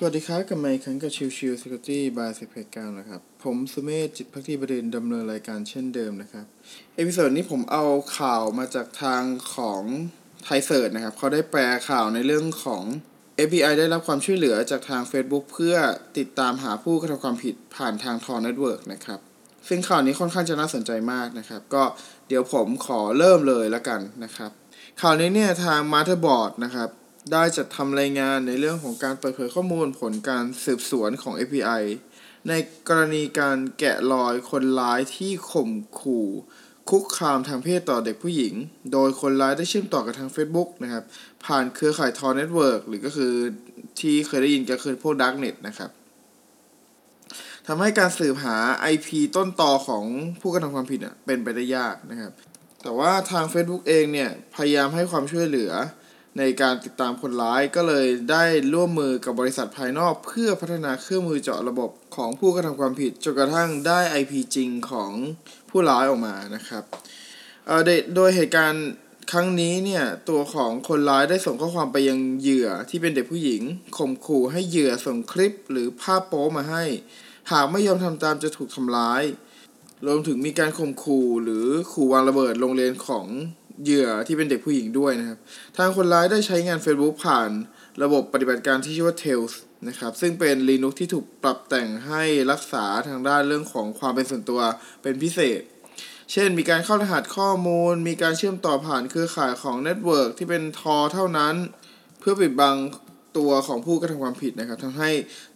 สวัสดีครับกับไมค์ครั้งกับชิวชิว Security by สิบเพกานะครับ ผมสุเมธจิตภักดีบดินทร์ดำเนินรายการเช่นเดิมนะครับ episode นี้ผมเอาข่าวมาจากทางของ ThaiCERT นะครับ เขาได้แปลข่าวในเรื่องของ FBI ได้รับความช่วยเหลือจากทาง Facebook เพื่อติดตามหาผู้กระทำความผิดผ่านทาง Tor Network นะครับ ซึ่งข่าวนี้ค่อนข้างจะน่าสนใจมากนะครับ ก็เดี๋ยวผมขอเริ่มเลยแล้วกันนะครับ ข่าวนี้เนี่ยทาง Motherboard นะครับ ได้จัดทำรายงานในเรื่องของการเปิดเผยข้อมูลผลการสืบสวนของ FBI ในกรณีการแกะรอยคนร้ายที่ข่มขู่ คุกคามทางเพศต่อเด็กผู้หญิง โดยคนร้ายได้เชื่อมต่อกับทาง Facebook นะครับ ผ่านเครือข่าย Tor Network หรือก็คือที่เคยได้ยินก็คือพวก Darknet นะครับทำให้การสืบหา IP ต้นตอของผู้กระทำความผิดเป็นไปได้ยากนะครับ แต่ว่าทาง Facebook เองเนี่ย พยายามให้ความช่วยเหลือ ในการติดตามคนร้ายก็เลยได้ร่วมมือกับบริษัทภายนอก เพื่อพัฒนาเครื่องมือเจาะระบบของผู้กระทำความผิดจนกระทั่งได้ IP จริงของผู้ร้ายออกมานะครับโดยเหตุการณ์ครั้งนี้เนี่ยตัวของคนร้ายได้ส่งข้อความไปยังเหยื่อที่เป็นเด็กผู้หญิงข่มขู่ให้เหยื่อส่งคลิปหรือภาพโป๊มาให้ หากไม่ยอมทำตามจะถูกทำร้าย รวมถึงมีการข่มขู่หรือขู่วางระเบิดโรงเรียนของ เหยื่อที่เป็นเด็กผู้หญิงด้วยนะครับ ทางคนร้ายได้ใช้งาน Facebook ผ่านระบบปฏิบัติการที่ชื่อว่า Tails นะครับ ซึ่งเป็น Linux ที่ถูกปรับแต่งให้รักษาทางด้านเรื่องของความเป็นส่วนตัวเป็นพิเศษ เช่น มีการเข้ารหัสข้อมูล มีการเชื่อมต่อผ่านเครือข่ายของเน็ตเวิร์กที่เป็นทอเท่านั้น เพื่อปิดบังตัวของผู้กระทำความผิดนะครับทำให้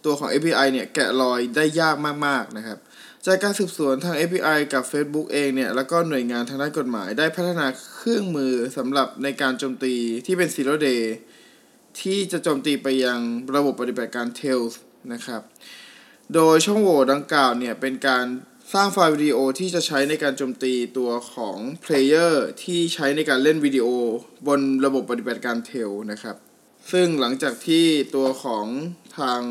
ตัวของ API เนี่ยแกะรอยได้ยากมากๆนะครับ จากการสืบสวนทาง API กับ Facebook เองเนี่ย แล้วก็หน่วยงานทางด้านกฎหมายได้พัฒนาเครื่องมือสำหรับในการโจมตีที่เป็น Zero Day ที่จะโจมตีไปยังระบบปฏิบัติการ Tails นะครับ โดยช่องโหว่ดังกล่าวเนี่ย เป็นการสร้างไฟล์วิดีโอที่จะใช้ในการโจมตีตัวของ Player ที่ใช้ในการเล่นวิดีโอบนระบบปฏิบัติการ Tails นะครับ ซึ่งหลังจากที่ตัวของทาง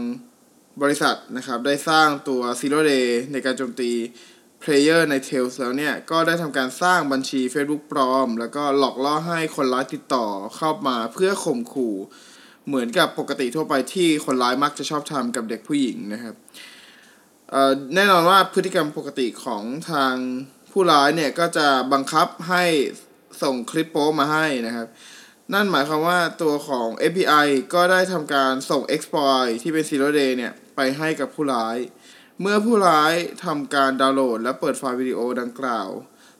บริษัทนะครับได้สร้างตัว Zero Day ในการโจมตี Player ใน Tails แล้วเนี่ย ก็ได้ทำการสร้างบัญชี Facebook ปลอม แล้วก็หลอกล่อให้คนร้ายติดต่อเข้ามาเพื่อข่มขู่เหมือนกับปกติทั่วไปที่คนร้ายมักจะชอบทำกับเด็กผู้หญิงนะครับแน่นอนว่าพฤติกรรมปกติของทางผู้ร้ายเนี่ย ก็จะบังคับให้ส่งคลิปโป๊มาให้นะครับ นั่นหมายความว่าตัวของ API ก็ได้ทำการส่ง exploit ที่เป็น zero day เนี่ย ไปให้กับผู้ร้าย เมื่อผู้ร้ายทำการดาวน์โหลด และเปิดไฟล์วิดีโอดังกล่าว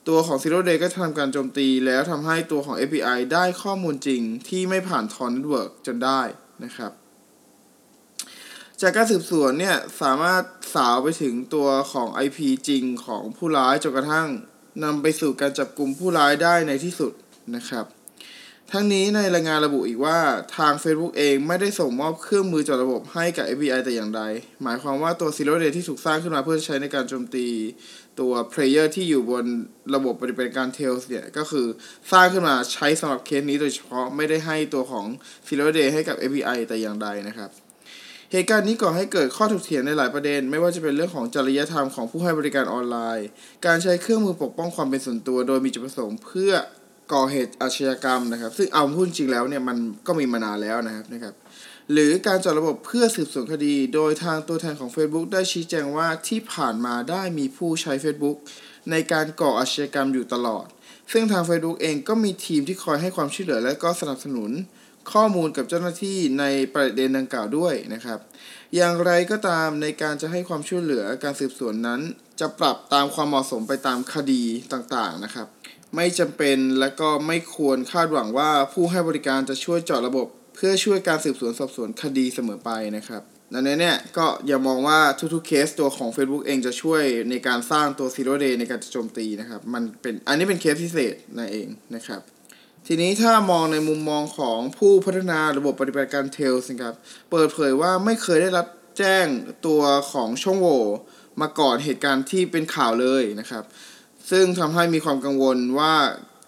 ตัวของ zero day ก็ทำการโจมตีแล้วทำให้ตัวของ API ได้ข้อมูลจริงที่ไม่ผ่าน Tor Network จนได้นะครับจากการสืบสวนเนี่ยสามารถสาวไปถึงตัวของ IP จริงของผู้ร้ายจนกระทั่งนำไปสู่การจับกลุ่มผู้ร้ายได้ในที่สุดนะครับ ทั้งนี้ในรายงานระบุอีกว่าทาง Facebook เองไม่ได้ส่งมอบเครื่องมือจอระบบให้กับ FBI แต่อย่างใด หมายความว่าตัว Zero Day ที่ถูกสร้างขึ้นมาเพื่อใช้ในการโจมตีตัว Player ที่อยู่บนระบบปฏิบัติการ Tails เนี่ย ก็คือสร้างขึ้นมาใช้สำหรับเคสนี้โดยเฉพาะไม่ได้ให้ตัวของ Zero Day ให้กับ FBI แต่อย่างใดนะครับเหตุการณ์นี้ก่อให้เกิดข้อถกเถียงในหลายประเด็น ไม่ว่าจะเป็นเรื่องของจริยธรรมของผู้ให้บริการออนไลน์ การใช้เครื่องมือปกป้องความเป็นส่วนตัว โดยมีจุดประสงค์เพื่อ ก่อเหตุอาชญากรรมนะครับ ซึ่งเอาพูดจริงแล้วเนี่ยมันก็มีมานานแล้วนะครับนะครับ หรือการจัดระบบเพื่อสืบสวนคดี โดยทางตัวแทนของ Facebook ได้ชี้แจงว่าที่ผ่านมาได้มีผู้ใช้ Facebook ในการก่ออาชญากรรมอยู่ตลอด ซึ่งทาง Facebook เองก็มีทีมที่คอยให้ความช่วยเหลือและก็สนับสนุนข้อมูลกับเจ้าหน้าที่ในประเด็นดังกล่าวด้วยนะครับ อย่างไรก็ตามในการจะให้ความช่วยเหลือการสืบสวนนั้น จะปรับตามความเหมาะสมไปตามคดีต่างๆนะครับ ไม่จำเป็นและก็ไม่ควรคาดหวังว่าผู้ให้บริการจะช่วยเจาะระบบ เพื่อช่วยการสืบสวนสอบสวนคดีเสมอไปนะครับดังนั้นเนี่ยก็อย่ามองว่าทุกๆเคสตัวของ Facebook เองจะช่วยในการสร้างตัว Zero Day ในการโจมตีนะครับ มันเป็นอันนี้เป็นเคสพิเศษนั่นเองนะครับ ทีนี้ถ้ามองในมุมมองของผู้พัฒนาระบบปฏิบัติการ Tails นะครับ เปิดเผยว่าไม่เคยได้รับแจ้งตัวของช่องโหว่มาก่อนเหตุการณ์ที่เป็นข่าวเลยนะครับ ซึ่งทำให้มีความกังวลว่า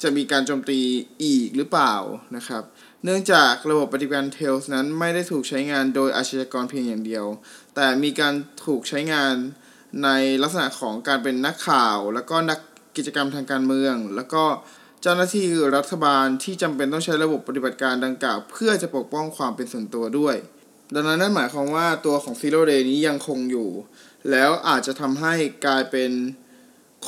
จะมีการโจมตีอีกหรือเปล่านะครับ เนื่องจากระบบปฏิบัติการเทลส์นั้นไม่ได้ถูกใช้งานโดยอาชญากรเพียงอย่างเดียว แต่มีการถูกใช้งานในลักษณะของการเป็นนักข่าว แล้วก็นักกิจกรรมทางการเมือง แล้วก็เจ้าหน้าที่รัฐบาลที่จำเป็นต้องใช้ระบบปฏิบัติการดังกล่าว เพื่อจะปกป้องความเป็นส่วนตัวด้วย ดังนั้นนั่นหมายความว่าตัวของ Zero Day นี้ยังคงอยู่ แล้วอาจจะทำให้กลายเป็น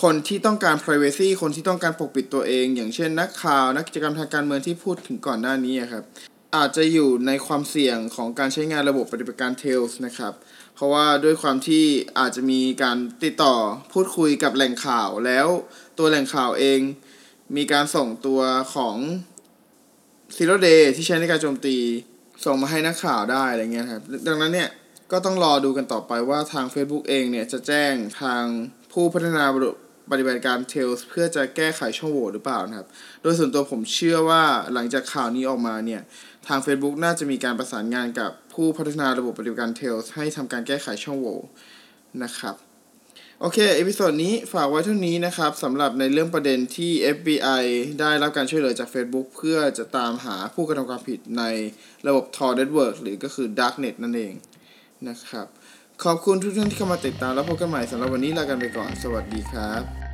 คนที่ต้องการ privacy คนที่ต้องการปกปิดตัวเอง อย่างเช่นนักข่าว นักกิจกรรมทางการเมืองที่พูดถึงก่อนหน้านี้ครับ อาจจะอยู่ในความเสี่ยงของการใช้งานระบบปฏิบัติการ Tails นะครับ เพราะว่าด้วยความที่อาจจะมีการติดต่อพูดคุยกับแหล่งข่าวแล้วตัวแหล่งข่าวเอง มีการส่งตัวของ Zero Day ที่ใช้ในการโจมตี ส่งมาให้นักข่าวได้อะไรเงี้ยครับ ดังนั้นเนี่ยก็ต้องรอดูกันต่อไปว่าทาง Facebook เองเนี่ยจะแจ้งทางผู้พัฒนาระบบ ปฏิบัติการ Tails เพื่อจะแก้ไขช่องโหว่หรือเปล่านะครับ โดยส่วนตัวผมเชื่อว่าหลังจากข่าวนี้ออกมาเนี่ย ทาง Facebook น่าจะมีการประสานงานกับผู้พัฒนาระบบปฏิบัติการ Tails ให้ทำการแก้ไขช่องโหว่นะครับ โอเค episode นี้ฝากไว้เท่านี้นะครับสำหรับในเรื่องประเด็นที่ FBI ได้รับการช่วยเหลือจาก Facebook เพื่อจะตามหาผู้กระทำความผิดในระบบ Tor Network หรือก็คือ Darknet นั่นเองนะครับ ขอบคุณทุกท่านที่เข้ามาติดตามแล้วพบกันใหม่สำหรับวันนี้ลากันไปก่อน สวัสดีครับ